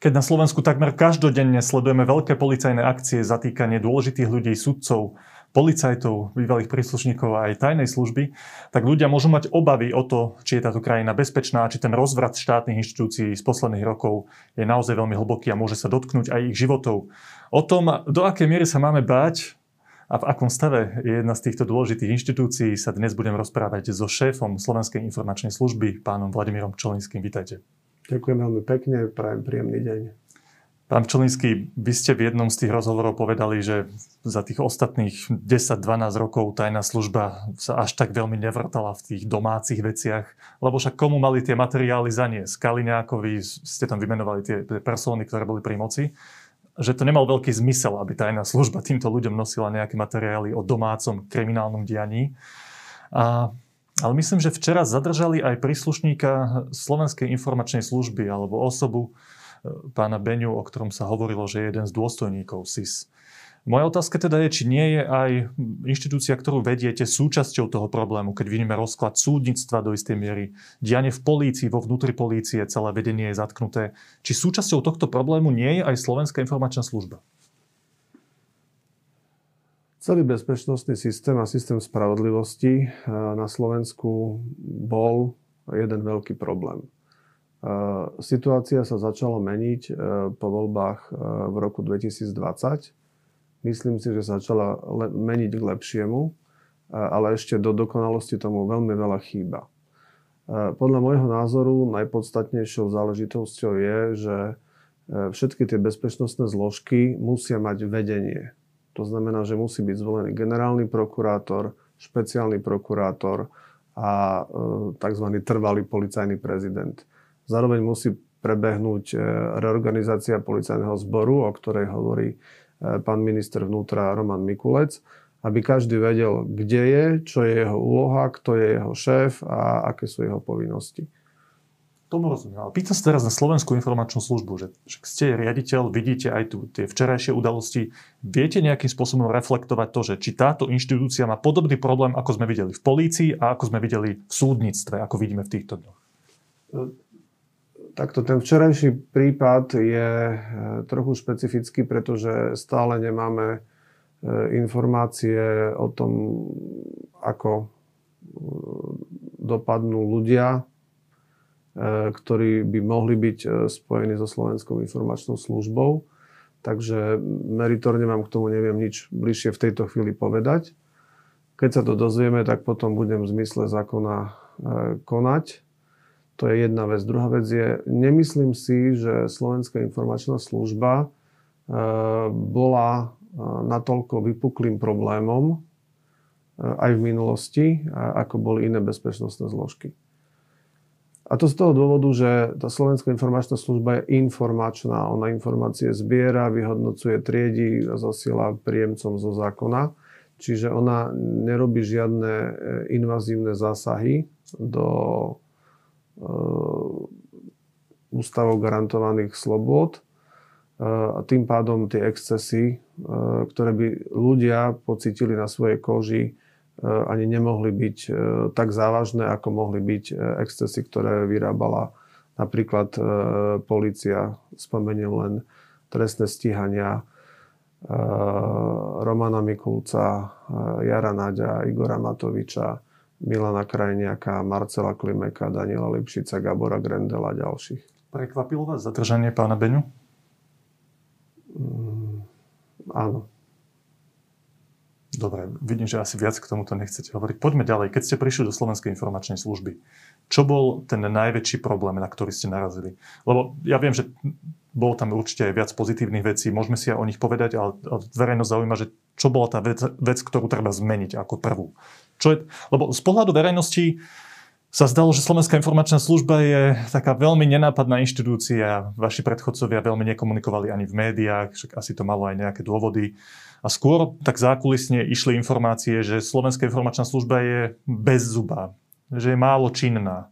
Keď na Slovensku takmer každodenne sledujeme veľké policajné akcie, zatýkanie dôležitých ľudí, sudcov, policajtov, bývalých príslušníkov a aj tajnej služby, tak ľudia môžu mať obavy o to, či je táto krajina bezpečná, či ten rozvrat štátnych inštitúcií z posledných rokov je naozaj veľmi hlboký a môže sa dotknúť aj ich životov. O tom, do akej miery sa máme báť a v akom stave je jedna z týchto dôležitých inštitúcií, sa dnes budem rozprávať so šéfom Slovenskej informačnej služby, pánom Vladimírom Čolinským. Vítajte. Ďakujem veľmi pekne, prajem príjemný deň. Pán Čolinský, vy ste v jednom z tých rozhovorov povedali, že za tých ostatných 10-12 rokov tajná služba sa až tak veľmi nevrtala v tých domácich veciach, lebo však komu mali tie materiály zaniesť? Kaliňákovi ste tam vymenovali tie persóny, ktoré boli pri moci že to nemal veľký zmysel, aby tajná služba týmto ľuďom nosila nejaké materiály o domácom kriminálnom dianí. A ale myslím, že včera zadržali aj príslušníka Slovenskej informačnej služby alebo osobu e, pána Beňu, o ktorom sa hovorilo, že je jeden z dôstojníkov SIS. Moja otázka teda je, či nie je aj inštitúcia, ktorú vediete, súčasťou toho problému, keď vidíme rozklad súdnictva do istej miery, dianie v polícii, vo vnútri polície, celé vedenie je zatknuté. Či súčasťou tohto problému nie je aj Slovenská informačná služba? Celý bezpečnostný systém a systém spravodlivosti eh, na Slovensku bol jeden veľký problém. Eh, situácia sa začala meniť eh, po voľbách v roku 2020. Myslím si, že sa začala meniť k lepšiemu, ale ešte do dokonalosti tomu veľmi veľa chýba. Podľa môjho názoru najpodstatnejšou záležitosťou je, že všetky tie bezpečnostné zložky musia mať vedenie to znamená, že musí byť zvolený generálny prokurátor, špeciálny prokurátor a e, tzv. trvalý policajný prezident. Zároveň musí prebehnúť e, reorganizácia policajného zboru, o ktorej hovorí e, pán minister vnútra Roman Mikulec, aby každý vedel, kde je, čo je jeho úloha, kto je jeho šéf a aké sú jeho povinnosti. Tomu rozumiem. Ale pýtam sa teraz na Slovenskú informačnú službu, že, že ste riaditeľ, vidíte aj tu tie včerajšie udalosti. Viete nejakým spôsobom reflektovať to, že či táto inštitúcia má podobný problém, ako sme videli v polícii a ako sme videli v súdnictve, ako vidíme v týchto dňoch? Takto ten včerajší prípad je e, trochu špecifický, pretože stále nemáme e, informácie o tom, ako e, dopadnú ľudia, E, ktorí by mohli byť e, spojení so Slovenskou informačnou službou. Takže meritorne vám k tomu neviem nič bližšie v tejto chvíli povedať. Keď sa to dozvieme, tak potom budem v zmysle zákona e, konať. To je jedna vec. Druhá vec je, nemyslím si, že Slovenská informačná služba bola natoľko vypuklým problémom aj v minulosti, ako boli iné bezpečnostné zložky. A to z toho dôvodu, že tá Slovenská informačná služba je informačná. Ona informácie zbiera, vyhodnocuje triedy a zasiela príjemcom zo zákona. Čiže ona nerobí žiadne e, invazívne zásahy do uh, ústavov garantovaných slobod. Uh, a tým pádom tie excesy, uh, ktoré by ľudia pocitili na svojej koži, ani nemohli byť eh, tak závažné, ako mohli byť eh, excesy, ktoré vyrábala napríklad policia. Spomeniem len trestné stíhania Romana Mikulca, Jara Naďa, Igora Matoviča, Milana Krajniaka, Marcela Klimeka, Daniela Lipšica, Gabora Grendela a ďalších. Prekvapilo vás zadržanie pána Beňu? Mm, áno. Dobre, vidím, že asi viac k tomuto nechcete hovoriť. Poďme ďalej. Keď ste prišli do Slovenskej informačnej služby, čo bol ten najväčší problém, na ktorý ste narazili? Lebo ja viem, že bolo tam určite aj viac pozitívnych vecí, môžeme si aj o nich povedať, ale, verejnosť zaujíma, že čo bola tá vec, vec, ktorú treba zmeniť ako prvú. Čo je, lebo z pohľadu verejnosti sa zdalo, že Slovenská informačná služba je taká veľmi nenápadná inštitúcia. Vaši predchodcovia veľmi nekomunikovali ani v médiách, však asi to malo aj nejaké dôvody. A skôr tak zákulisne išli informácie, že Slovenská informačná služba je bez zuba, že je málo činná,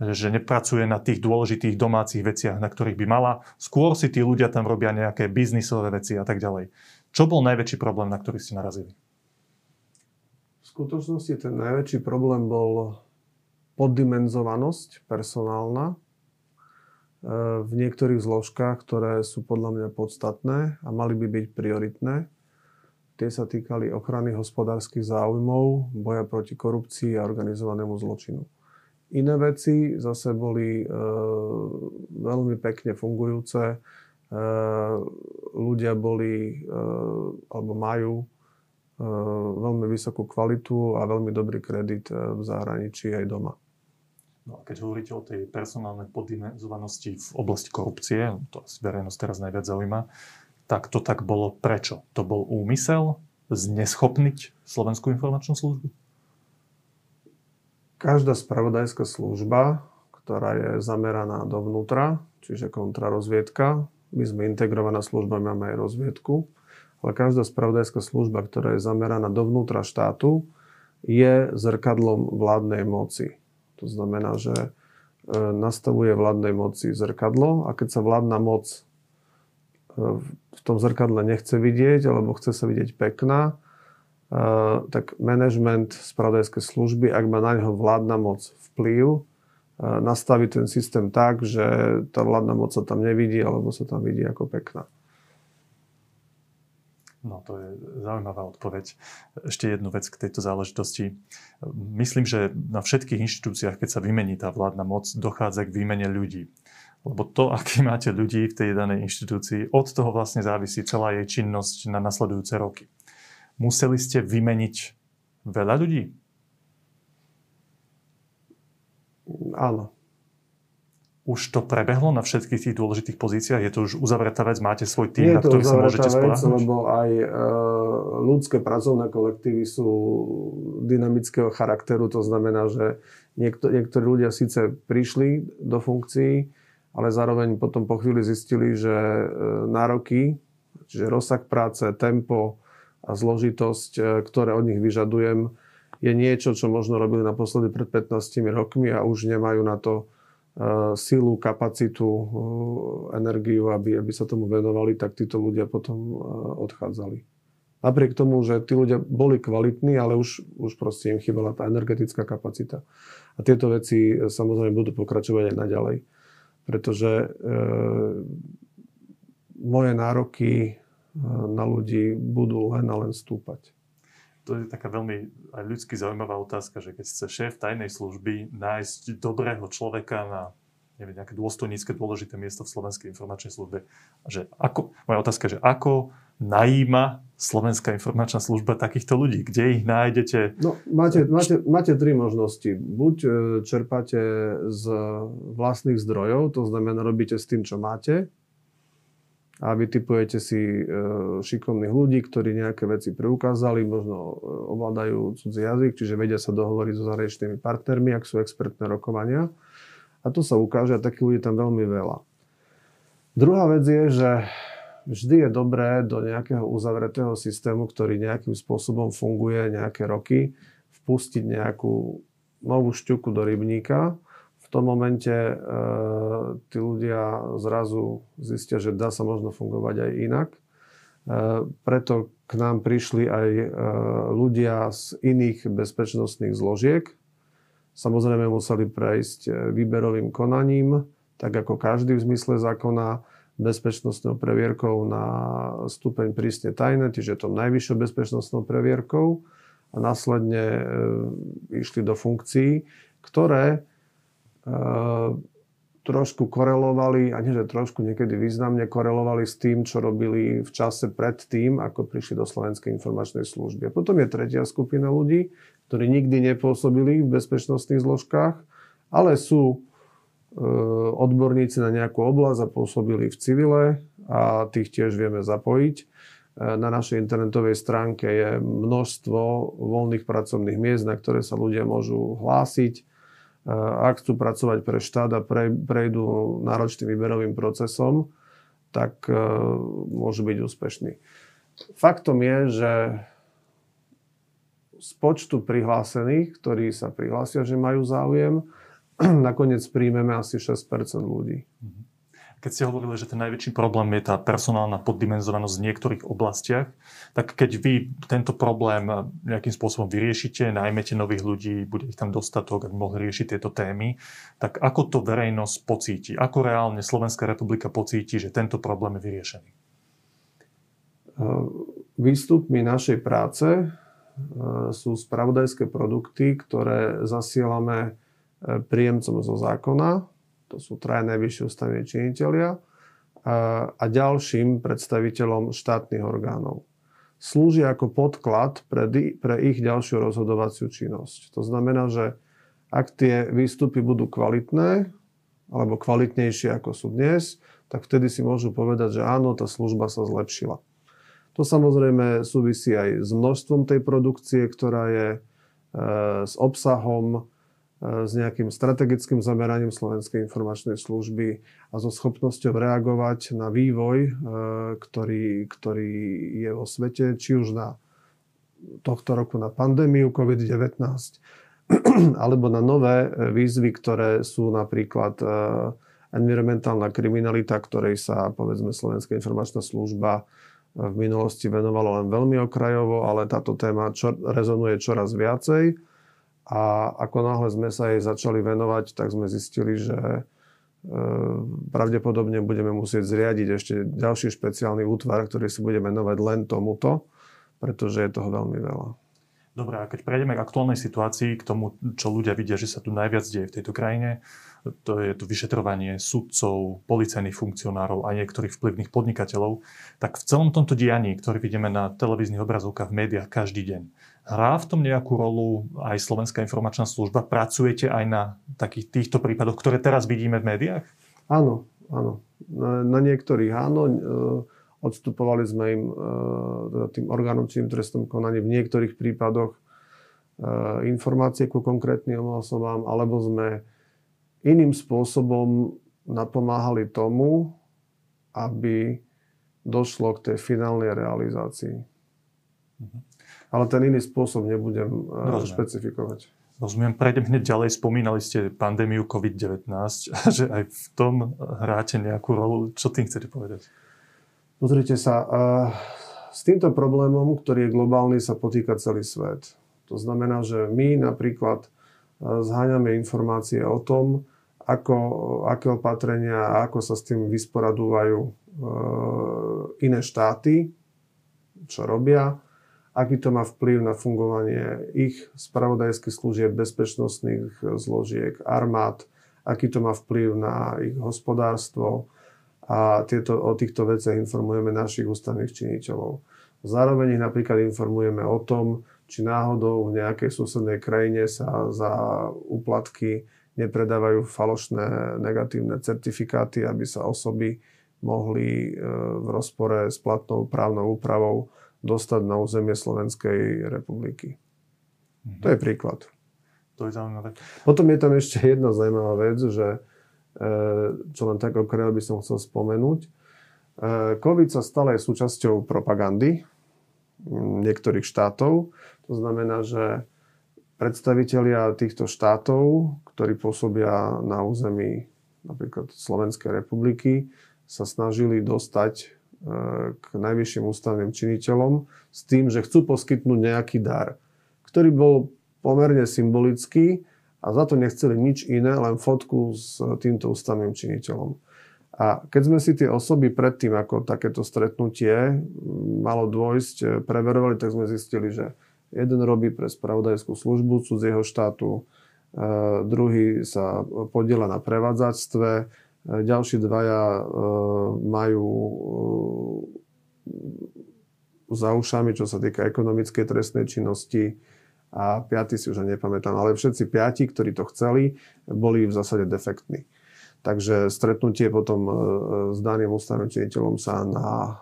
že nepracuje na tých dôležitých domácich veciach, na ktorých by mala. Skôr si tí ľudia tam robia nejaké biznisové veci a tak ďalej. Čo bol najväčší problém, na ktorý ste narazili? V skutočnosti ten najväčší problém bol poddimenzovanosť personálna. v niektorých zložkách, ktoré sú podľa mňa podstatné a mali by byť prioritné. Tie sa týkali ochrany hospodárskych záujmov, boja proti korupcii a organizovanému zločinu. Iné veci zase boli e, veľmi pekne fungujúce. E, ľudia boli e, alebo majú e, veľmi vysokú kvalitu a veľmi dobrý kredit e, v zahraničí aj doma. No a keď hovoríte o tej personálnej poddimenzovanosti v oblasti korupcie, to asi verejnosť teraz najviac zaujíma, tak to tak bolo prečo? To bol úmysel zneschopniť Slovenskú informačnú službu? Každá spravodajská služba, ktorá je zameraná dovnútra, čiže kontrarozviedka, my sme integrovaná služba, máme aj rozviedku, ale každá spravodajská služba, ktorá je zameraná dovnútra štátu, je zrkadlom vládnej moci. To znamená, že e, nastavuje vládnej moci zrkadlo a keď sa vládna moc v tom zrkadle nechce vidieť, alebo chce sa vidieť pekná, tak management spravodajskej služby, ak má na neho vládna moc vplyv, nastaví ten systém tak, že tá vládna moc sa tam nevidí, alebo sa tam vidí ako pekná. No, to je zaujímavá odpoveď. Ešte jednu vec k tejto záležitosti. Myslím, že na všetkých inštitúciách, keď sa vymení tá vládna moc, dochádza k výmene ľudí. Lebo to, aký máte ľudí v tej danej inštitúcii, od toho vlastne závisí celá jej činnosť na nasledujúce roky. Museli ste vymeniť veľa ľudí? Áno. Už to prebehlo na všetkých tých dôležitých pozíciách? Je to už uzavretá vec? Máte svoj tým, na ktorý sa môžete spolahnuť? lebo aj e, ľudské pracovné kolektívy sú dynamického charakteru. To znamená, že niekto, niektorí ľudia síce prišli do funkcií, ale zároveň potom po chvíli zistili, že e, nároky, čiže rozsah práce, tempo a zložitosť, e, ktoré od nich vyžadujem, je niečo, čo možno robili naposledy pred 15 rokmi a už nemajú na to silu, kapacitu, energiu, aby, aby sa tomu venovali, tak títo ľudia potom odchádzali. Napriek tomu, že tí ľudia boli kvalitní, ale už, už proste im chýbala tá energetická kapacita. A tieto veci samozrejme budú pokračovať aj naďalej pretože e, moje nároky na ľudí budú len a len stúpať. To je taká veľmi aj ľudsky zaujímavá otázka, že keď chce šéf tajnej služby nájsť dobrého človeka na neviem, nejaké dôstojnícke dôležité miesto v Slovenskej informačnej službe. Že ako, moja otázka je, že ako najíma Slovenská informačná služba takýchto ľudí? Kde ich nájdete? No, máte, máte, máte tri možnosti. Buď e, čerpáte z vlastných zdrojov, to znamená, robíte s tým, čo máte, a vytipujete si e, šikovných ľudí, ktorí nejaké veci preukázali, možno e, ovládajú cudzí jazyk, čiže vedia sa dohovoriť so zahraničnými partnermi, ak sú expertné rokovania. A to sa ukáže a takých ľudí tam veľmi veľa. Druhá vec je, že vždy je dobré do nejakého uzavretého systému, ktorý nejakým spôsobom funguje nejaké roky, vpustiť nejakú novú šťuku do rybníka. Tom momente e, tí ľudia zrazu zistia, že dá sa možno fungovať aj inak. E, preto k nám prišli aj e, ľudia z iných bezpečnostných zložiek, Samozrejme museli prejsť e, výberovým konaním, tak ako každý v zmysle zákona, bezpečnostnou previerkou na stupeň prísne tajné, čiže to najvyššou bezpečnostnou previerkou a následne e, išli do funkcií, ktoré trošku korelovali, a nie že trošku, niekedy významne korelovali s tým, čo robili v čase pred tým, ako prišli do Slovenskej informačnej služby. A potom je tretia skupina ľudí, ktorí nikdy nepôsobili v bezpečnostných zložkách, ale sú e, odborníci na nejakú oblasť a pôsobili v civile a tých tiež vieme zapojiť. E, na našej internetovej stránke je množstvo voľných pracovných miest, na ktoré sa ľudia môžu hlásiť. E, ak chcú pracovať pre štát a prejdú náročným výberovým procesom, tak môžu byť úspešní. Faktom je, že z počtu prihlásených, ktorí sa prihlásia, že majú záujem, nakoniec príjmeme asi 6 ľudí. Mhm. Keď ste hovorili, že ten najväčší problém je tá personálna poddimenzovanosť v niektorých oblastiach, tak keď vy tento problém nejakým spôsobom vyriešite, najmete nových ľudí, bude ich tam dostatok, aby mohli riešiť tieto témy, tak ako to verejnosť pocíti? Ako reálne Slovenská republika pocíti, že tento problém je vyriešený? Výstupmi našej práce e, sú spravodajské produkty, ktoré zasielame príjemcom zo zákona, to sú traja najvyššie ústavní činiteľia, a ďalším predstaviteľom štátnych orgánov. Slúžia ako podklad pre, pre ich ďalšiu rozhodovaciu činnosť. To znamená, že ak tie výstupy budú kvalitné, alebo kvalitnejšie ako sú dnes, tak vtedy si môžu povedať, že áno, tá služba sa zlepšila. To samozrejme súvisí aj s množstvom tej produkcie, ktorá je e, s obsahom, s nejakým strategickým zameraním Slovenskej informačnej služby a so schopnosťou reagovať na vývoj, e, ktorý, ktorý je vo svete, či už na tohto roku na pandémiu COVID-19, alebo na nové výzvy, ktoré sú napríklad environmentálna kriminalita, ktorej sa, povedzme, Slovenská informačná služba v minulosti venovalo len veľmi okrajovo, ale táto téma čo, rezonuje čoraz viacej. A ako náhle sme sa jej začali venovať, tak sme zistili, že e, pravdepodobne budeme musieť zriadiť ešte ďalší špeciálny útvar, ktorý sa bude venovať len tomuto, pretože je toho veľmi veľa. Dobre, a keď prejdeme k aktuálnej situácii, k tomu, čo ľudia vidia, že sa tu najviac deje v tejto krajine, to je to vyšetrovanie sudcov, policajných funkcionárov a niektorých vplyvných podnikateľov, tak v celom tomto dianí, ktorý vidíme na televíznych obrazovkách v médiách každý deň, hrá v tom nejakú rolu aj Slovenská informačná služba? Pracujete aj na takých týchto prípadoch, ktoré teraz vidíme v médiách? Áno, áno. Na, na niektorých áno. E, Odstupovali sme im, e, teda tým orgánom činným trestom konaní v niektorých prípadoch e, informácie ku konkrétnym osobám, alebo sme iným spôsobom napomáhali tomu, aby došlo k tej finálnej realizácii. Mhm. Ale ten iný spôsob nebudem e, Rozumiem. špecifikovať. Rozumiem, prejdem hneď ďalej. Spomínali ste pandémiu COVID-19, že aj v tom hráte nejakú rolu. Čo tým chcete povedať? Pozrite sa, s týmto problémom, ktorý je globálny, sa potýka celý svet. To znamená, že my napríklad zháňame informácie o tom, ako, aké opatrenia a ako sa s tým vysporadúvajú iné štáty, čo robia, aký to má vplyv na fungovanie ich spravodajských služieb, bezpečnostných zložiek, armád, aký to má vplyv na ich hospodárstvo, a tieto, o týchto veciach informujeme našich ústavných činiteľov. Zároveň ich napríklad informujeme o tom, či náhodou v nejakej susednej krajine sa za úplatky nepredávajú falošné negatívne certifikáty, aby sa osoby mohli e, v rozpore s platnou právnou úpravou dostať na územie Slovenskej republiky. Mhm. To je príklad. To je zaujímavé. Potom je tam ešte jedna zaujímavá vec, že čo len tak okraj by som chcel spomenúť. COVID sa stále je súčasťou propagandy niektorých štátov. To znamená, že predstavitelia týchto štátov, ktorí pôsobia na území napríklad Slovenskej republiky, sa snažili dostať e, k najvyšším ústavným činiteľom s tým, že chcú poskytnúť nejaký dar, ktorý bol pomerne symbolický, a za to nechceli nič iné, len fotku s týmto ústavným činiteľom. A keď sme si tie osoby predtým, ako takéto stretnutie malo dôjsť, preverovali, tak sme zistili, že jeden robí pre spravodajskú službu cudzieho štátu, e, druhý sa podiela na prevádzačstve, e, ďalší dvaja e, majú za ušami, čo sa týka ekonomickej trestnej činnosti, a piatý si už nepamätám, ale všetci piati, ktorí to chceli, boli v zásade defektní. Takže stretnutie potom e, s daným ústavným činiteľom sa na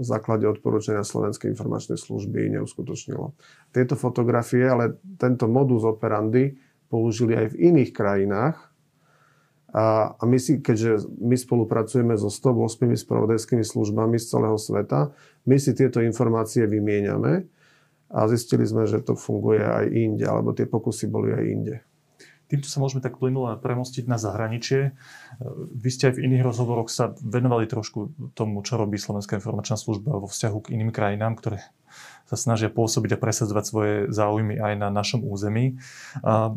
základe odporúčania Slovenskej informačnej služby neuskutočnilo. Tieto fotografie, ale tento modus operandi použili aj v iných krajinách. A, a my si, keďže my spolupracujeme so 108 spravodajskými službami z celého sveta, my si tieto informácie vymieňame a zistili sme, že to funguje aj inde, alebo tie pokusy boli aj inde. Týmto sa môžeme tak plynule premostiť na zahraničie. Vy ste aj v iných rozhovoroch sa venovali trošku tomu, čo robí Slovenská informačná služba vo vzťahu k iným krajinám, ktoré sa snažia pôsobiť a presadzovať svoje záujmy aj na našom území. A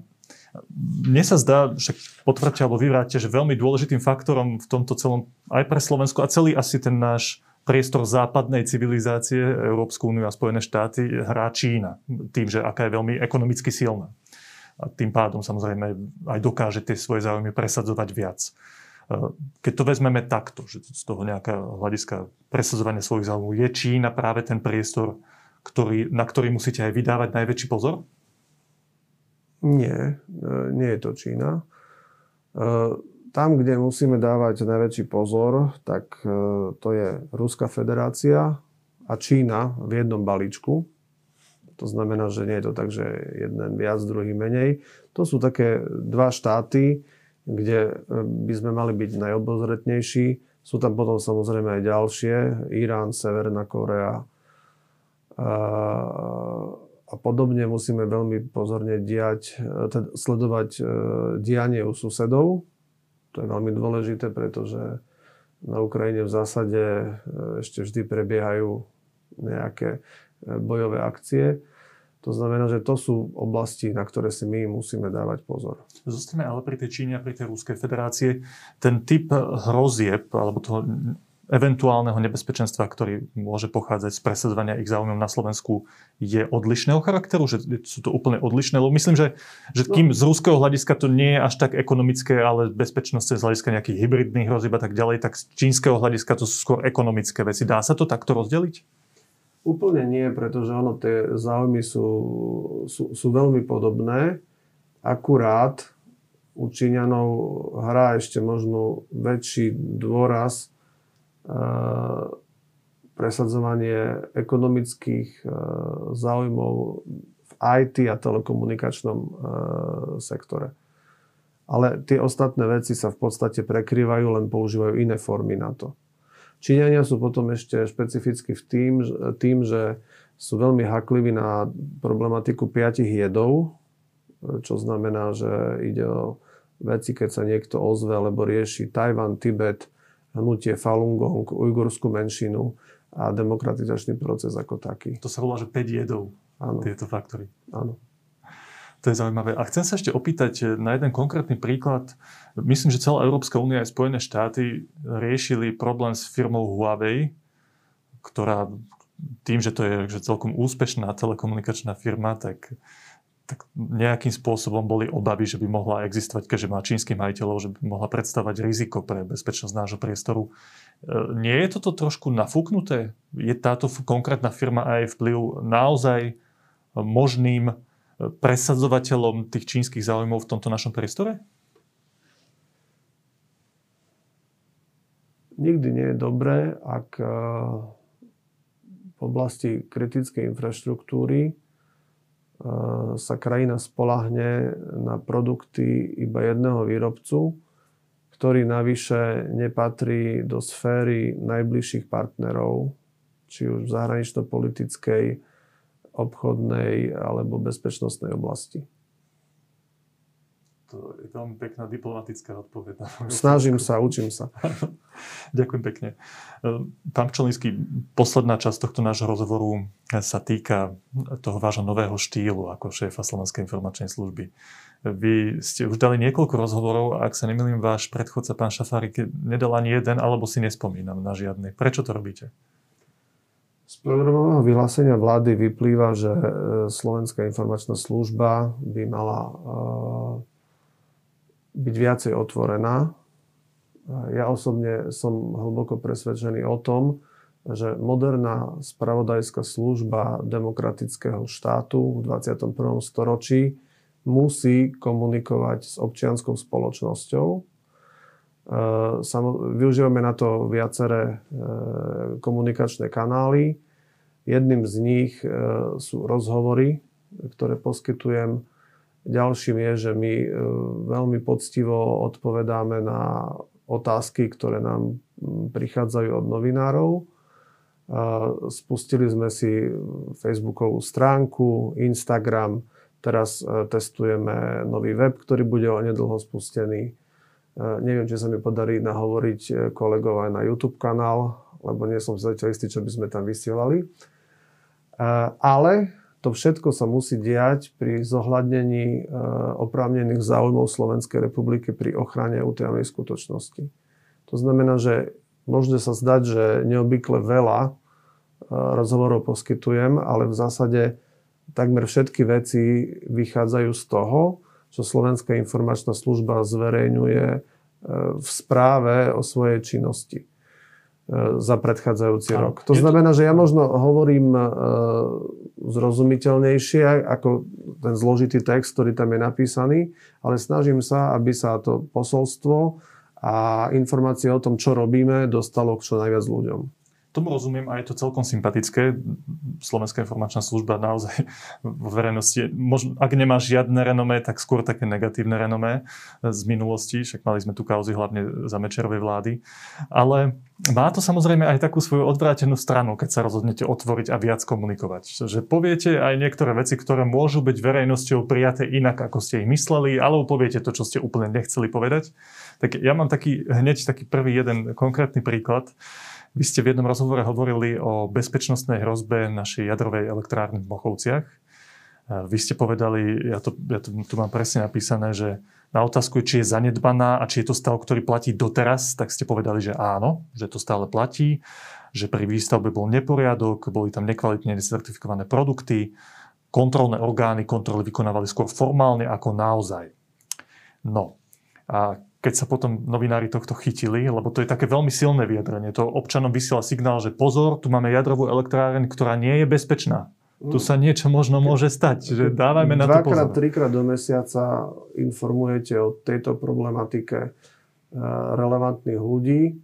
mne sa zdá, však potvrďte alebo vyvráte, že veľmi dôležitým faktorom v tomto celom aj pre Slovensko a celý asi ten náš priestor západnej civilizácie, Európsku úniu a Spojené štáty hrá Čína. Tým, že aká je veľmi ekonomicky silná. A tým pádom samozrejme aj dokáže tie svoje záujmy presadzovať viac. Keď to vezmeme takto, že z toho nejaká hľadiska presadzovania svojich záujmov, je Čína práve ten priestor, ktorý, na ktorý musíte aj vydávať najväčší pozor? Nie, e, nie je to Čína. E, tam, kde musíme dávať najväčší pozor, tak e, to je Ruská federácia a Čína v jednom balíčku. To znamená, že nie je to tak, že jeden viac, druhý menej. To sú také dva štáty, kde by sme mali byť najobozretnejší. Sú tam potom samozrejme aj ďalšie. Irán, Severná Korea, a podobne musíme veľmi pozorne diať, e, teda sledovať e, dianie u susedov. To je veľmi dôležité, pretože na Ukrajine v zásade e, ešte vždy prebiehajú nejaké bojové akcie. To znamená, že to sú oblasti, na ktoré si my musíme dávať pozor. Zostane ale pri tej Číne a pri tej Ruskej federácie. Ten typ hrozieb, alebo toho eventuálneho nebezpečenstva, ktorý môže pochádzať z presadzovania ich záujmov na Slovensku, je odlišného charakteru? Že sú to úplne odlišné? Lebo myslím, že, že no. kým z ruského hľadiska to nie je až tak ekonomické, ale bezpečnosť z hľadiska nejakých hybridných hrozieb a tak ďalej, tak z čínskeho hľadiska to sú skôr ekonomické veci. Dá sa to takto rozdeliť? Úplne nie, pretože ono, tie záujmy sú, sú, sú veľmi podobné. Akurát u Číňanov hrá ešte možno väčší dôraz presadzovanie ekonomických záujmov v IT a telekomunikačnom sektore. Ale tie ostatné veci sa v podstate prekrývajú, len používajú iné formy na to. Číňania sú potom ešte špecificky v tým, tým, že sú veľmi hakliví na problematiku piatich jedov, čo znamená, že ide o veci, keď sa niekto ozve alebo rieši Tajvan, Tibet, hnutie Falun Gong, ujgurskú menšinu a demokratizačný proces ako taký. To sa volá, že 5 jedov, Áno. tieto faktory. Áno. To je zaujímavé. A chcem sa ešte opýtať na jeden konkrétny príklad. Myslím, že celá Európska únia aj Spojené štáty riešili problém s firmou Huawei, ktorá tým, že to je že celkom úspešná telekomunikačná firma, tak tak nejakým spôsobom boli obavy, že by mohla existovať, keďže má čínskych majiteľov, že by mohla predstavať riziko pre bezpečnosť nášho priestoru. E, nie je toto trošku nafúknuté? Je táto konkrétna firma aj vplyv naozaj možným e, presadzovateľom tých čínskych záujmov v tomto našom priestore? Nikdy nie je dobré, ak e, v oblasti kritickej infraštruktúry sa krajina spolahne na produkty iba jedného výrobcu, ktorý navyše nepatrí do sféry najbližších partnerov, či už v zahranično-politickej, obchodnej alebo bezpečnostnej oblasti. To je veľmi pekná diplomatická odpoveď. Snažím sa, učím sa. Ďakujem pekne. Ehm, pán Pčelnícky, posledná časť tohto nášho rozhovoru sa týka toho vášho nového štýlu ako šéfa Slovenskej informačnej služby. Vy ste už dali niekoľko rozhovorov a ak sa nemýlim, váš predchodca, pán Šafárik, nedal ani jeden, alebo si nespomínam na žiadny. Prečo to robíte? Z programového vyhlásenia vlády vyplýva, že e, Slovenská informačná služba by mala e, byť viacej otvorená. Ja osobne som hlboko presvedčený o tom, že moderná spravodajská služba demokratického štátu v 21. storočí musí komunikovať s občianskou spoločnosťou. E, využívame na to viaceré e, komunikačné kanály. Jedným z nich e, sú rozhovory, ktoré poskytujem Ďalším je, že my e, veľmi poctivo odpovedáme na otázky, ktoré nám prichádzajú od novinárov. Spustili sme si Facebookovú stránku, Instagram, Teraz testujeme nový web, ktorý bude onedlho spustený. Neviem, či sa mi podarí nahovoriť kolegov aj na YouTube kanál, lebo nie som zatiaľ istý, čo by sme tam vysielali. Ale to všetko sa musí diať pri zohľadnení oprávnených záujmov Slovenskej republiky pri ochrane utajomnej skutočnosti. To znamená, že môže sa zdať, že neobvykle veľa rozhovorov poskytujem, ale v zásade takmer všetky veci vychádzajú z toho, čo Slovenská informačná služba zverejňuje e, v správe o svojej činnosti e, za predchádzajúci a, rok. To znamená, že ja možno hovorím e, zrozumiteľnejšie ako ten zložitý text, ktorý tam je napísaný, ale snažím sa, aby sa to posolstvo a informácie o tom, čo robíme, dostalo k čo najviac ľuďom. Tomu rozumiem a je to celkom sympatické. Slovenská informačná služba naozaj vo verejnosti, možno, ak nemá žiadne renomé, tak skôr také negatívne renomé z minulosti, však mali sme tu kauzy hlavne za Mečerovej vlády. Ale má to samozrejme aj takú svoju odvrátenú stranu, keď sa rozhodnete otvoriť a viac komunikovať. Že poviete aj niektoré veci, ktoré môžu byť verejnosťou prijaté inak, ako ste ich mysleli, alebo poviete to, čo ste úplne nechceli povedať. Tak ja mám taký, hneď taký prvý jeden konkrétny príklad. Vy ste v jednom rozhovore hovorili o bezpečnostnej hrozbe našej jadrovej elektrárny v Mochovciach. Vy ste povedali, ja to, ja to tu mám presne napísané, že na otázku, či je zanedbaná a či je to stav, ktorý platí doteraz, tak ste povedali, že áno, že to stále platí, že pri výstavbe bol neporiadok, boli tam nekvalitne certifikované produkty, kontrolné orgány kontroly vykonávali skôr formálne ako naozaj. No, a keď sa potom novinári tohto chytili, lebo to je také veľmi silné vyjadrenie. To občanom vysiela signál, že pozor, tu máme jadrovú elektráreň, ktorá nie je bezpečná. Tu sa niečo možno môže stať, že dávajme na to pozor. Dvakrát, trikrát do mesiaca informujete o tejto problematike eh, relevantných ľudí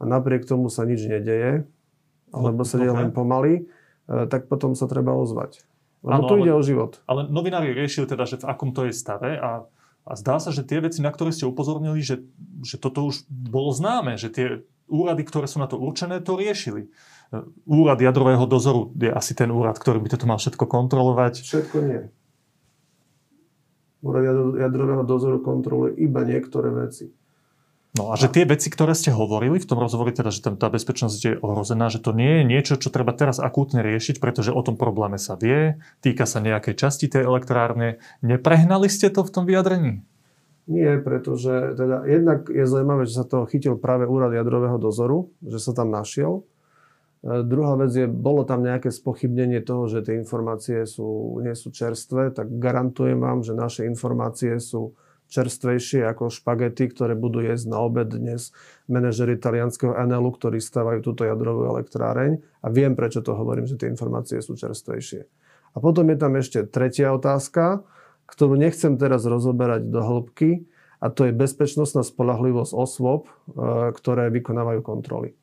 a napriek tomu sa nič nedeje, alebo sa deje len pomaly, eh, tak potom sa treba ozvať. Lebo ano, tu ide o život. Ale novinári riešili teda, že v akom to je stave a a zdá sa, že tie veci, na ktoré ste upozornili, že, že toto už bolo známe, že tie úrady, ktoré sú na to určené, to riešili. Úrad jadrového dozoru je asi ten úrad, ktorý by toto mal všetko kontrolovať. Všetko nie. Úrad jadrového dozoru kontroluje iba niektoré veci. No a že tie veci, ktoré ste hovorili v tom rozhovore, teda, že tam tá bezpečnosť je ohrozená, že to nie je niečo, čo treba teraz akútne riešiť, pretože o tom probléme sa vie, týka sa nejakej časti tej elektrárne. Neprehnali ste to v tom vyjadrení? Nie, pretože teda jednak je zaujímavé, že sa to chytil práve úrad jadrového dozoru, že sa tam našiel. E, druhá vec je, bolo tam nejaké spochybnenie toho, že tie informácie sú, nie sú čerstvé, tak garantujem vám, že naše informácie sú čerstvejšie ako špagety, ktoré budú jesť na obed dnes manažeri talianského Enelu, ktorí stavajú túto jadrovú elektráreň. A viem, prečo to hovorím, že tie informácie sú čerstvejšie. A potom je tam ešte tretia otázka, ktorú nechcem teraz rozoberať do hĺbky, a to je bezpečnostná spolahlivosť osôb, e, ktoré vykonávajú kontroly.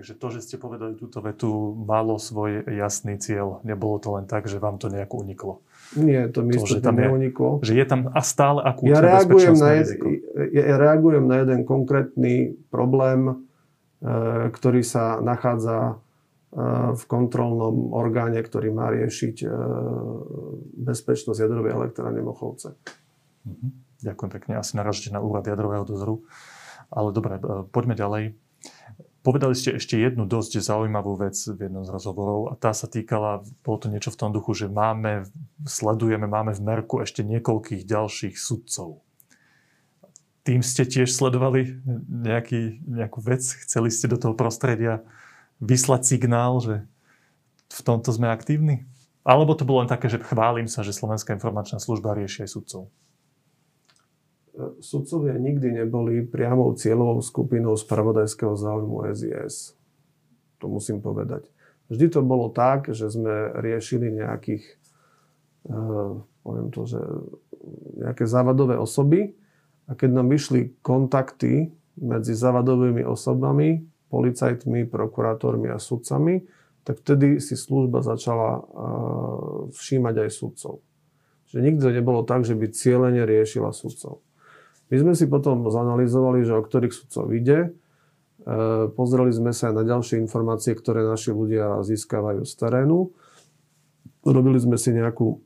Takže to, že ste povedali túto vetu, malo svoj jasný cieľ. Nebolo to len tak, že vám to nejako uniklo. Nie, to mi to, že tam neuniklo. Že je tam a stále akútne ja reagujem na jed, ja, ja reagujem na jeden konkrétny problém, e, ktorý sa nachádza e, v kontrolnom orgáne, ktorý má riešiť e, bezpečnosť jadrovej elektrárne Mochovce. Mhm. Ďakujem pekne. Asi naražite na úrad jadrového dozoru. Ale dobre, poďme ďalej. Povedali ste ešte jednu dosť zaujímavú vec v jednom z rozhovorov a tá sa týkala, bolo to niečo v tom duchu, že máme, sledujeme, máme v merku ešte niekoľkých ďalších sudcov. Tým ste tiež sledovali nejaký, nejakú vec? Chceli ste do toho prostredia vyslať signál, že v tomto sme aktívni? Alebo to bolo len také, že chválim sa, že Slovenská informačná služba rieši aj sudcov? Sudcovia nikdy neboli priamou cieľovou skupinou spravodajského záujmu SIS. To musím povedať. Vždy to bolo tak, že sme riešili nejakých, uh, poviem to, že nejaké závadové osoby a keď nám vyšli kontakty medzi závadovými osobami, policajtmi, prokurátormi a sudcami, tak vtedy si služba začala uh, všímať aj sudcov. Že nikdy nebolo tak, že by cieľene riešila sudcov. My sme si potom zanalizovali, že o ktorých sudcov ide. E, pozreli sme sa aj na ďalšie informácie, ktoré naši ľudia získavajú z terénu. Robili sme si nejakú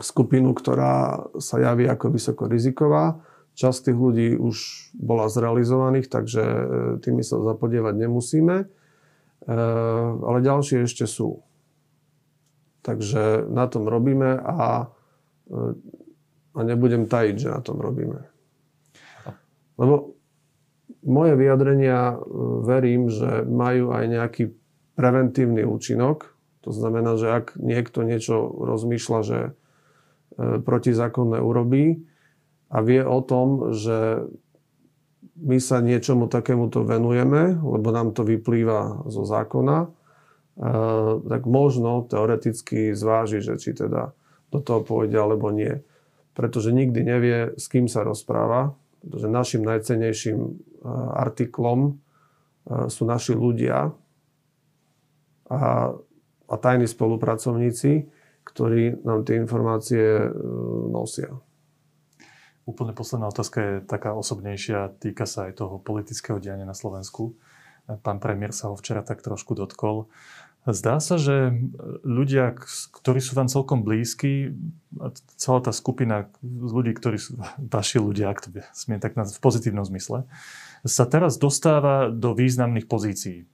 skupinu, ktorá sa javí ako vysoko riziková. Časť tých ľudí už bola zrealizovaných, takže e, tými sa zapodievať nemusíme. E, ale ďalšie ešte sú. Takže na tom robíme a, a nebudem tajiť, že na tom robíme. Lebo moje vyjadrenia verím, že majú aj nejaký preventívny účinok. To znamená, že ak niekto niečo rozmýšľa, že E, protizákonné urobí a vie o tom, že my sa niečomu takémuto venujeme, lebo nám to vyplýva zo zákona, e, tak možno teoreticky zváži, že či teda do toho pôjde alebo nie. Pretože nikdy nevie, s kým sa rozpráva, pretože našim najcenejším e, artiklom sú naši ľudia a, a tajní spolupracovníci, ktorí nám tie informácie e, nosia. Úplne posledná otázka je taká osobnejšia, týka sa aj toho politického diania na Slovensku. Pán premiér sa ho včera tak trošku dotkol. Zdá sa, že ľudia, ktorí sú vám celkom blízki, celá tá skupina ľudí, ktorí sú vaši ľudia, ak to smiem tak v pozitívnom zmysle, sa teraz dostáva do významných pozícií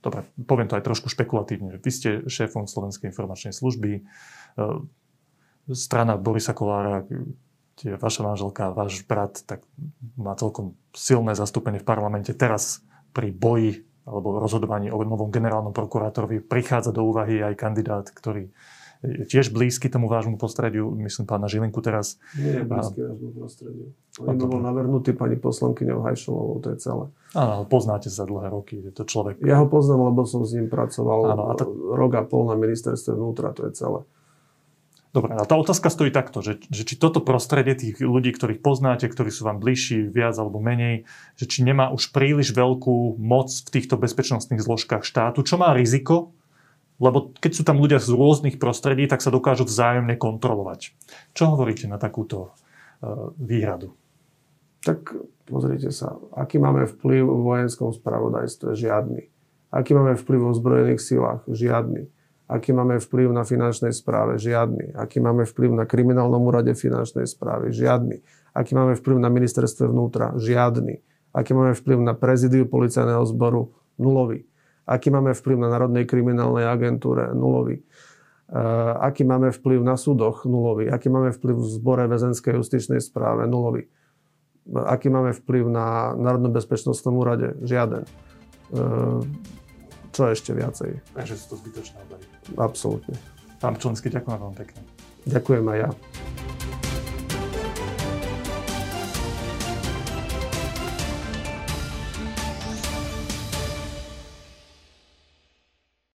dobre, poviem to aj trošku špekulatívne, vy ste šéfom Slovenskej informačnej služby, e, strana Borisa Kolára, kde vaša manželka, váš brat, tak má celkom silné zastúpenie v parlamente. Teraz pri boji alebo rozhodovaní o novom generálnom prokurátorovi prichádza do úvahy aj kandidát, ktorý tiež blízky tomu vášmu postrediu, myslím pána Žilinku teraz. Nie je blízky vášmu postrediu. On bol navrhnutý pani poslankyňou Hajšolovou, to je celé. Áno, poznáte sa dlhé roky, je to človek. Ja ho poznám, lebo som s ním pracoval Áno, a to... rok a pol na ministerstve vnútra, to je celé. Dobre, a tá otázka stojí takto, že, že či toto prostredie tých ľudí, ktorých poznáte, ktorí sú vám bližší, viac alebo menej, že či nemá už príliš veľkú moc v týchto bezpečnostných zložkách štátu, čo má riziko, lebo keď sú tam ľudia z rôznych prostredí, tak sa dokážu vzájomne kontrolovať. Čo hovoríte na takúto uh, výhradu? Tak pozrite sa, aký máme vplyv v vojenskom spravodajstve? Žiadny. Aký máme vplyv v ozbrojených silách? Žiadny. Aký máme vplyv na finančnej správe? Žiadny. Aký máme vplyv na kriminálnom úrade finančnej správy? Žiadny. Aký máme vplyv na ministerstve vnútra? Žiadny. Aký máme vplyv na prezidiu policajného zboru? Nulový. Aký máme vplyv na Národnej kriminálnej agentúre? Nulový. Uh, aký máme vplyv na súdoch? Nulový. Aký máme vplyv v zbore väzenskej justičnej správe? Nulový. Aký máme vplyv na Národnom bezpečnostnom úrade? Žiaden. Uh, čo ešte viacej? Takže sú to zbytočné obavy. Absolútne. Pán Členský, ďakujem vám pekne. Ďakujem aj ja.